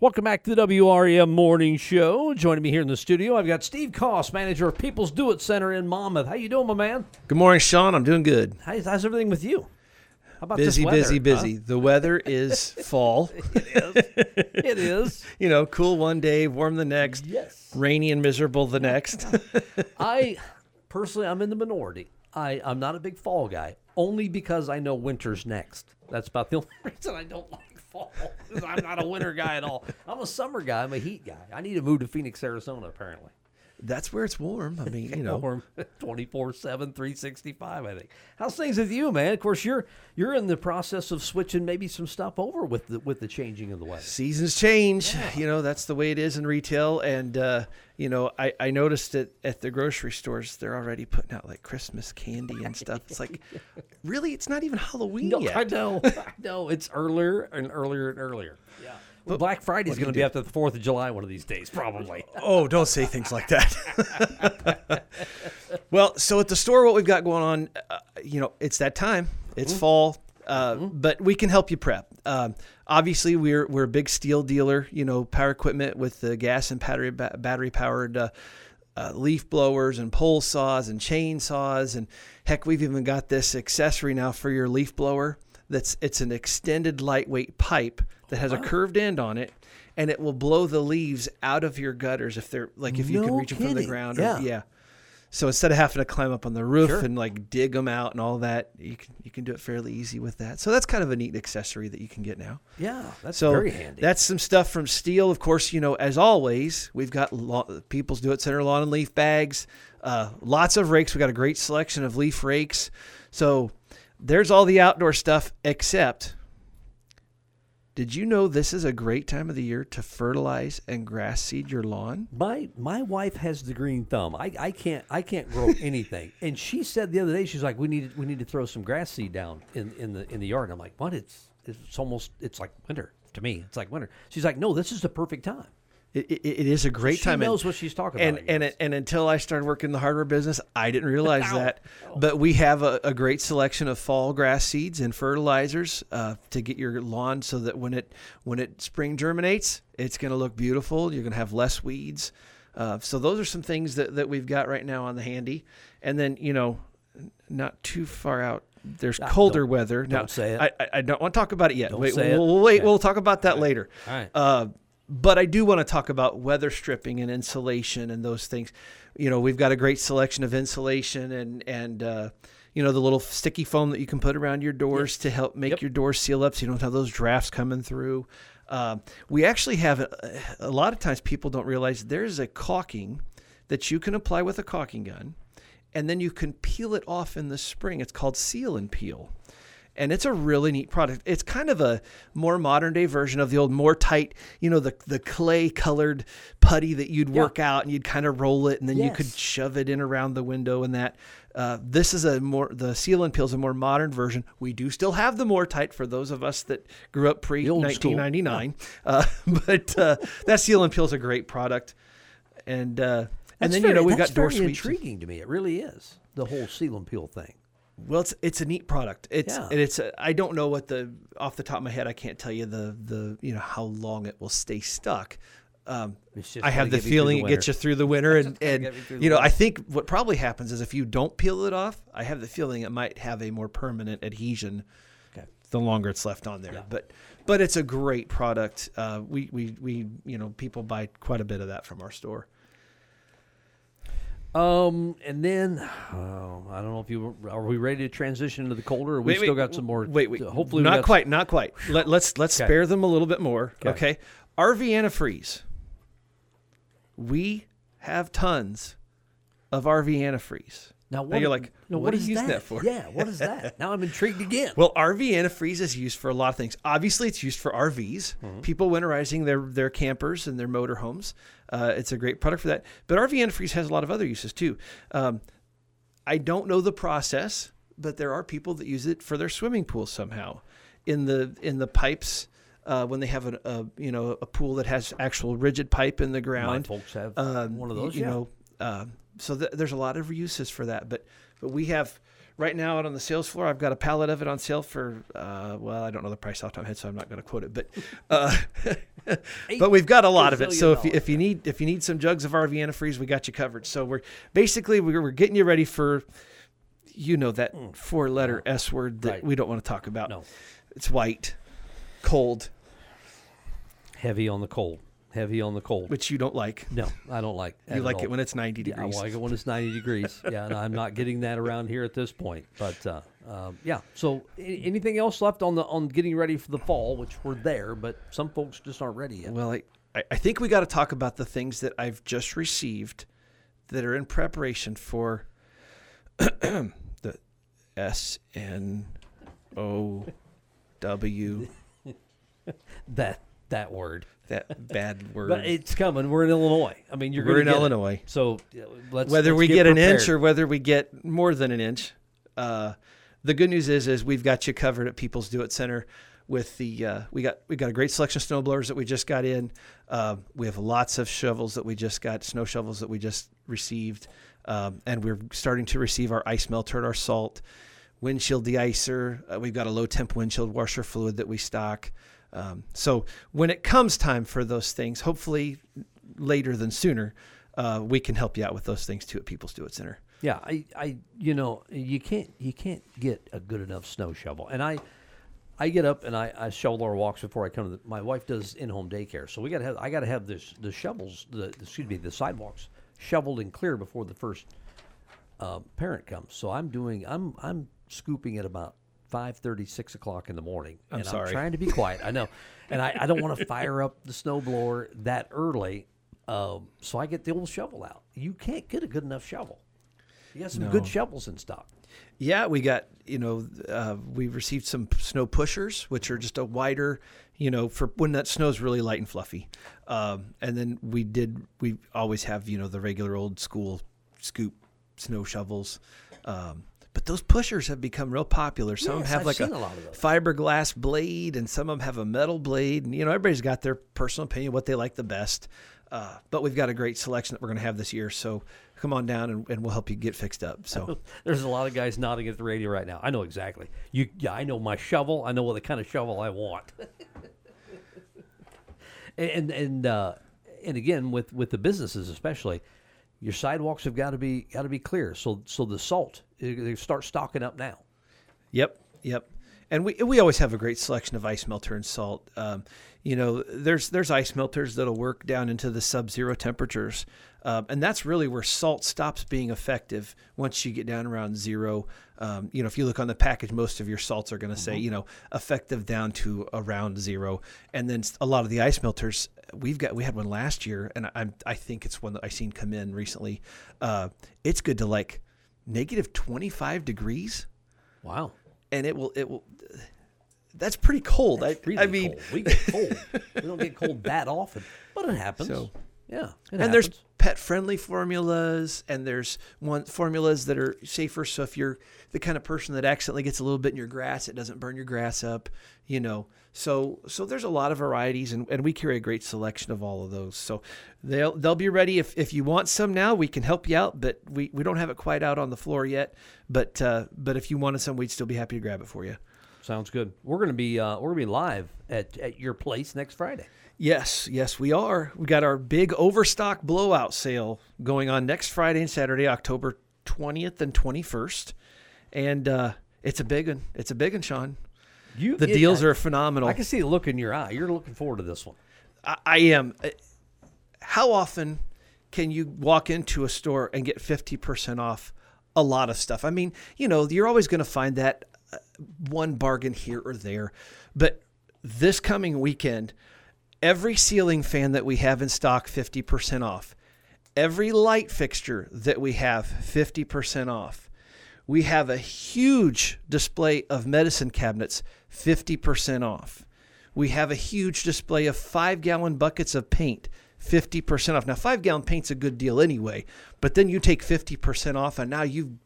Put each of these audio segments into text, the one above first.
Welcome back to the WRAM Morning Show. Joining me here in the studio, I've got Steve Koss, manager of People's Do It Center in Monmouth. How you doing, my man? Good morning, Sean. I'm doing good. How's, how's everything with you? How about Busy, this weather, busy, huh? busy. The weather is fall. It is. you know, cool one day, warm the next, Yes. rainy and miserable the next. I personally, I'm in the minority. I, I'm not a big fall guy, only because I know winter's next. That's about the only reason I don't like fall. I'm not a winter guy at all. I'm a summer guy. I'm a heat guy. I need to move to Phoenix, Arizona, apparently. That's where it's warm. I mean, you know, Or 24 7 365 i think how's things with you man of course you're you're in the process of switching maybe some stuff over with the with the changing of the weather seasons change. You know, that's the way it is in retail. And, uh, you know, I, I noticed it at the grocery stores. They're already putting out like Christmas candy and stuff. It's like, really? It's not even Halloween no, yet. i know i know it's earlier and earlier and earlier yeah well, black friday is going to be after the 4th of july one of these days probably Oh, don't say things like that. well, so at the store, what we've got going on, uh, you know, it's that time. It's fall, uh, but we can help you prep. Um, obviously, we're we're a big Stihl dealer. You know, power equipment with the gas and battery ba- battery powered. Uh, uh, leaf blowers and pole saws and chainsaws and heck we've even got this accessory now for your leaf blower that's it's an extended lightweight pipe that has a curved end on it and it will blow the leaves out of your gutters if they're like if you can No reach them from the ground Yeah. or, yeah so instead of having to climb up on the roof Sure. and like dig them out and all that you can you can do it fairly easy with that so that's kind of a neat accessory that you can get now yeah that's so very handy that's some stuff from Stihl. Of course, you know, as always, we've got People's Do It Center lawn and leaf bags, uh, lots of rakes. We got a great selection of leaf rakes. So there's all the outdoor stuff. Except, did you know this is a great time of the year to fertilize and grass seed your lawn? my my wife has the green thumb. I, I can't I can't grow anything. And she said the other day she's like we need we need to throw some grass seed down in, in the in the yard. And I'm like what? It's it's almost it's like winter to me. It's like winter. She's like no, this is the perfect time. It, it, it is a great She time. and- knows what she's talking and about, I and and until I started working in the hardware business, I didn't realize Ow. that. But we have a, a great selection of fall grass seeds and fertilizers uh, to get your lawn so that when it when it spring germinates, it's going to look beautiful. You're going to have less weeds. Uh, so those are some things that, that we've got right now on the handy. And then you know, not too far out. There's colder don't- weather. now, don't say it. I, I, don't want to talk about it yet. Don't wait, say it. we'll, we'll wait. Okay. We'll talk about that later. All right. Uh, but I do want to talk about weather stripping and insulation and those things. You know, we've got a great selection of insulation and and uh, you know the little sticky foam that you can put around your doors to help make Yep. your doors seal up, so you don't have those drafts coming through. Um, we actually have a, a lot of times people don't realize there's a caulking that you can apply with a caulking gun, and then you can peel it off in the spring. It's called seal and peel and it's a really neat product. It's kind of a more modern day version of the old Mortite, you know, the the clay colored putty that you'd work out and you'd kind of roll it and then you could shove it in around the window and that. Uh, this is a more the seal and peel is a more modern version. We do still have the Mortite for those of us that grew up pre 1999, uh, but uh, that seal and peel is a great product. And uh, and then very, you know we've got door very sweeps. intriguing to me. It really is the whole seal and peel thing. Well, it's it's a neat product. It's Yeah. and it's I don't know what the off the top of my head I can't tell you the the you know how long it will stay stuck. Um, I have the get me through feeling the it gets you through the winter, and and get me through the you know I think what probably happens is if you don't peel it off, I have the feeling it might have a more permanent adhesion. Okay. The longer it's left on there, but but it's a great product. Uh, we we we you know people buy quite a bit of that from our store. Um, and then oh, I don't know if you are we ready to transition into the colder? Or we Wait, still wait, got some more. Wait, wait. Hopefully, not quite, not quite. Let, let's let's Okay. spare them a little bit more. Okay. Okay. RV antifreeze. We have tons of RV antifreeze. Now, Now what, you're like, no, what are is using that for? Yeah, what is that? now I'm intrigued again. Well, RV antifreeze is used for a lot of things. Obviously, it's used for RVs, Mm-hmm. people winterizing their their campers and their motorhomes. Uh, it's a great product for that. But RV antifreeze has a lot of other uses too. Um, I don't know the process, but there are people that use it for their swimming pools somehow, in the in the pipes. Uh, when they have a, a you know a pool that has actual rigid pipe in the My ground, folks have um, one of those. You yeah. know, uh, so th- there's a lot of uses for that. But but we have right now out on the sales floor. I've got a pallet of it on sale for uh, well, I don't know the price off the top of my head, so I'm not going to quote it. But uh, but we've got a lot of it. So if you, if you need if you need some jugs of RV antifreeze, we got you covered. So we're basically we're, we're getting you ready for, you know, that four letter S word that Mm. Right. we don't want to talk about. No. It's white, cold, Heavy on the cold. Heavy on the cold. which you don't like. No, I don't like. You like all. it when it's ninety Yeah, I like it when it's 90 degrees. Yeah, and I'm not getting that around here at this point. But uh, um, yeah. So anything else left on the on getting ready for the fall, which we're there, but some folks just aren't ready yet. Well, I, I- I think we got to talk about the things that I've just received that are in preparation for the S N O W That that word. that bad word. But it's coming. We're in Illinois. I mean, you're We're in get it. Illinois. So uh, let's whether let's we get, an inch or whether we get more than an inch. Uh, the good news is, is we've got you covered at People's Do It Center. With the uh, we got we got a great selection of snow blowers that we just got in. Uh, we have lots of shovels that we just got, snow shovels that we just received, um, and we're starting to receive our ice melter and our salt, windshield deicer. Uh, we've got a low temp windshield washer fluid that we stock. Um, so when it comes time for those things, hopefully later than sooner, uh, we can help you out with those things too at People's It Center. Yeah, I, I, you know, you can't, you can't get a good enough snow shovel. And I, I get up and I, I shovel our walks before I come to. The, my wife does in-home daycare, so we got to have, I got to have this, the shovels, the, excuse me, the sidewalks shoveled and clear before the first uh, parent comes. So I'm doing, I'm, I'm scooping at about five thirty, six o'clock in the morning. I'm and sorry. I'm trying to be quiet. I know, and I, I don't want to fire up the snow blower that early. Um, so I get the old shovel out. You can't get a good enough shovel. You got some good shovels in stock. Yeah, we got you know uh, we received some snow pushers, which are just a wider, you know, for when that snow's really light and fluffy. Um, and then we did we always have you know the regular old school scoop snow shovels. Um, but those pushers have become real popular. Some Yes, have I've like a lot of fiberglass blade, and some of them have a metal blade. And you know, everybody's got their personal opinion what they like the best. Uh, but we've got a great selection that we're going to have this year. So come on down, and, and we'll help you get fixed up. So. There's a lot of guys nodding at the radio right now. I know exactly. You, yeah, I know my shovel. I know what the kind of shovel I want. and and uh, and again with with the businesses especially, your sidewalks have got to be got to be clear. So so the salt they start stocking up now. Yep, yep. And we we always have a great selection of ice melter and salt. Um, you know, there's there's ice melters that'll work down into the sub-zero temperatures, um, and that's really where salt stops being effective once you get down around zero. Um, you know, if you look on the package, most of your salts are going to say you know effective down to around zero, and then a lot of the ice melters we've got we had one last year, and I I think it's one that I seen come in recently. Uh, it's good to like negative 25 degrees Wow, and it will it will that's pretty cold I, really I mean cold. we get cold. we don't get cold that often, but it happens. So- yeah, and there's pet friendly formulas and there's one formulas that are safer so if you're the kind of person that accidentally gets a little bit in your grass it doesn't burn your grass up you know. So so there's a lot of varieties and, and we carry a great selection of all of those. So they'll they'll be ready if, if you want some now we can help you out but we, we don't have it quite out on the floor yet. But uh, but if you wanted some we'd still be happy to grab it for you. Sounds good. We're gonna be uh, we're gonna be live at, at your place next Friday. Yes, yes, we are. We got our big overstock blowout sale going on next Friday and Saturday, October 20th and 21st. And uh, it's a big one. It's a big one, Sean. You The it- deals I- are phenomenal. I can see the look in your eye. You're looking forward to this one. I, I am. Uh, How often can you walk into a store and get 50% off a lot of stuff? I mean, you know, you're always going to find that uh, one bargain here or there. But this coming weekend, every ceiling fan that we have in stock, 50% off. Every light fixture that we have, 50% off. We have a huge display of medicine cabinets, 50% off. We have a huge display of five gallon buckets of paint, 50% off. Now, five gallon paint's a good deal anyway, but then you take 50% off, and now you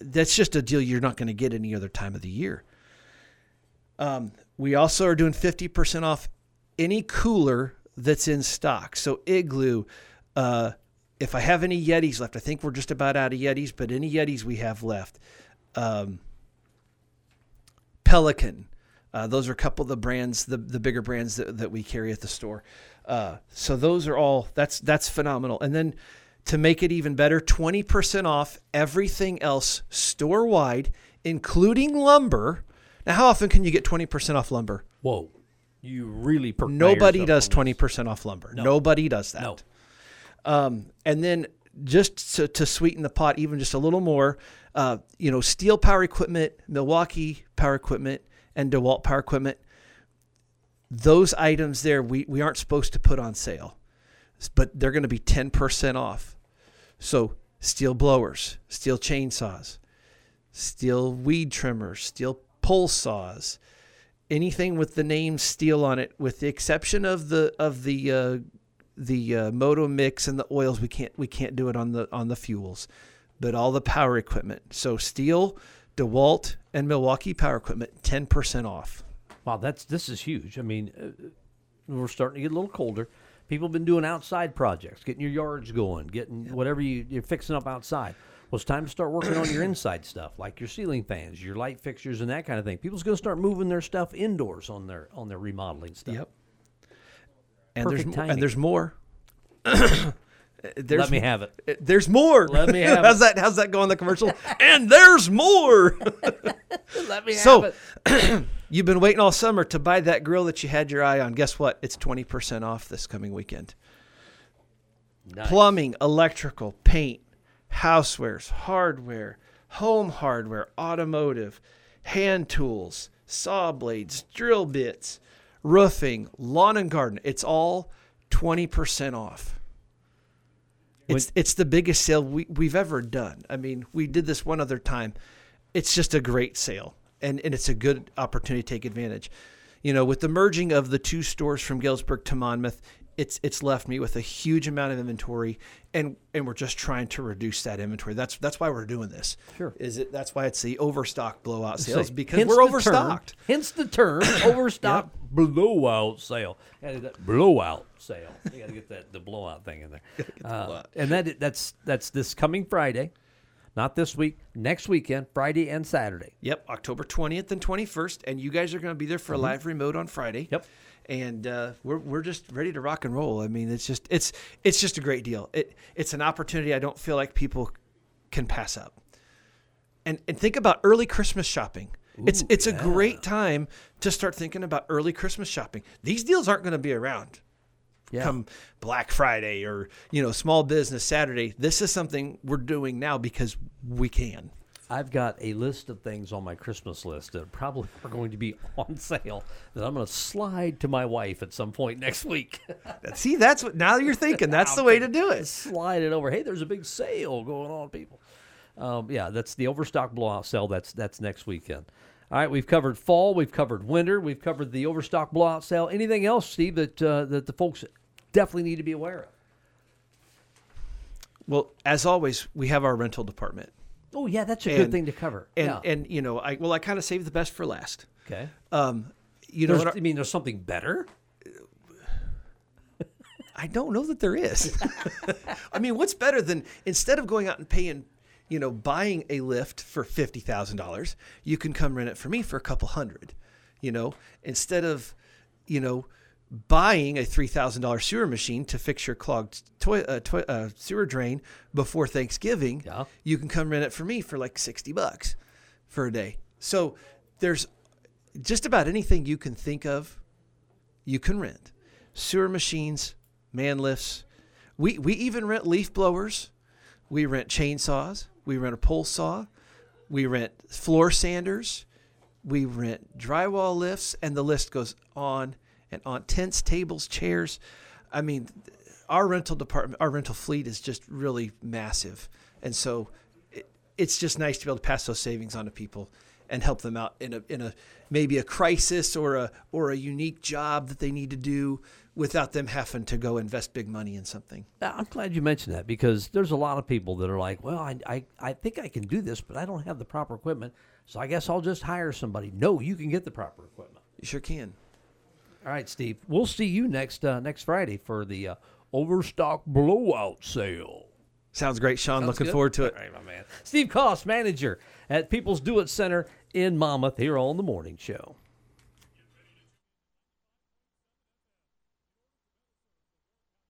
that's just a deal you're not going to get any other time of the year. Um, we also are doing 50% off any cooler that's in stock. So, Igloo, uh, if I have any Yetis left, I think we're just about out of Yetis, but any Yetis we have left. Um, Pelican, Uh, those are a couple of the brands, the the bigger brands that, that we carry at the store. Uh, so those are all that's that's phenomenal. And then to make it even better, twenty percent off everything else store wide, including lumber. Now, how often can you get twenty percent off lumber? Whoa, you really Nobody does twenty percent off lumber. Nobody does that. No. Um, and then just to, to sweeten the pot even just a little more, uh, you know, Stihl Power Equipment, Milwaukee Power Equipment, and DeWalt Power Equipment. Those items there we, we aren't supposed to put on sale, but they're going to be ten percent off. So Stihl blowers, Stihl chainsaws, Stihl weed trimmers, Stihl pole saws, anything with the name Stihl on it, with the exception of the of the uh, the uh, MotoMix and the oils. We can't we can't do it on the on the fuels, but all the power equipment. So Stihl, DeWalt, and Milwaukee Power Equipment, ten percent off. Wow, that's this is huge. I mean, uh, we're starting to get a little colder. People have been doing outside projects, getting your yards going, getting whatever you, you're fixing up outside. Well, it's time to start working on your inside stuff, like your ceiling fans, your light fixtures, and that kind of thing. People's going to start moving their stuff indoors on their on their remodeling stuff. Yep. And Perfect there's more, timing. and there's more. there's Let me have it. Uh, There's more. Let me have it. how's that? How's that go on the commercial? and there's more. Let me have it. so, you've been waiting all summer to buy that grill that you had your eye on. Guess what? It's twenty percent off this coming weekend. Nice. Plumbing, electrical, paint, housewares, hardware, home hardware, automotive, hand tools, saw blades, drill bits, roofing, lawn and garden. It's all twenty percent off. It's it's the biggest sale we, we've ever done. I mean, we did this one other time. It's just a great sale, and, and it's a good opportunity to take advantage. You know, with the merging of the two stores from Galesburg to Monmouth, it's it's left me with a huge amount of inventory, and and we're just trying to reduce that inventory. That's that's why we're doing this. Sure. Is it? That's why it's the overstock blowout sales Say, because we're the term- overstocked. hence the term overstock blowout sale. Gotta blowout sale. You got to get that the blowout thing in there. Uh, and that that's that's this coming Friday, not this week. Next weekend, Friday and Saturday. Yep, October 20th and 21st, and you guys are going to be there for a live remote on Friday. Mm-hmm. Yep. And uh, we're, we're just ready to rock and roll. I mean, it's just it's it's just a great deal. It it's an opportunity I don't feel like people can pass up. And and think about early Christmas shopping. it's Ooh, it's a yeah. great time to start thinking about early Christmas shopping. These deals aren't going to be around Yeah. come Black Friday or you know Small Business Saturday. This is something we're doing now because we can. I've got a list of things on my Christmas list that probably are going to be on sale that I'm going to slide to my wife at some point next week. See, that's what now you're thinking. That's the way to do it. slide it over. Hey, there's a big sale going on, people. Um, yeah, that's the overstock blowout sale. That's that's next weekend. All right, we've covered fall, we've covered winter, we've covered the overstock blowout sale. Anything else, Steve, that uh, that the folks definitely need to be aware of? Well, as always, we have our rental department, Oh, yeah, that's a good thing to cover. and yeah. and you know, I well, I kind of saved the best for last. okay. Um, you know, There's, what I mean, there's something better. I don't know that there is. I mean, what's better than instead of going out and paying, you know, buying a lift for fifty thousand dollars, you can come rent it for me for a couple hundred. You know, instead of, you know, buying a three thousand dollars sewer machine to fix your clogged toi- uh, toi- uh, sewer drain before Thanksgiving, Yeah. you can come rent it for me for like sixty bucks for a day. So there's just about anything you can think of you can rent sewer machines, man lifts. We we even rent leaf blowers. We rent chainsaws. We rent a pole saw. We rent floor sanders. We rent drywall lifts, and the list goes on and on. Tents, tables, chairs. I mean, our rental department, our rental fleet is just really massive, and so it, it's just nice to be able to pass those savings on to people and help them out in a in a maybe a crisis or a or a unique job that they need to do without them having to go invest big money in something. Now, I'm glad you mentioned that because there's a lot of people that are like, well, I, I, I think I can do this, but I don't have the proper equipment. So I guess I'll just hire somebody. No, you can get the proper equipment. You sure can. All right, Steve. We'll see you next uh, next Friday for the uh, overstock blowout sale. Sounds great, Sean. Sounds Looking good? forward to it. All right, my man. Steve Koss, manager at People's Do It Center in Monmouth, here on the Morning Show.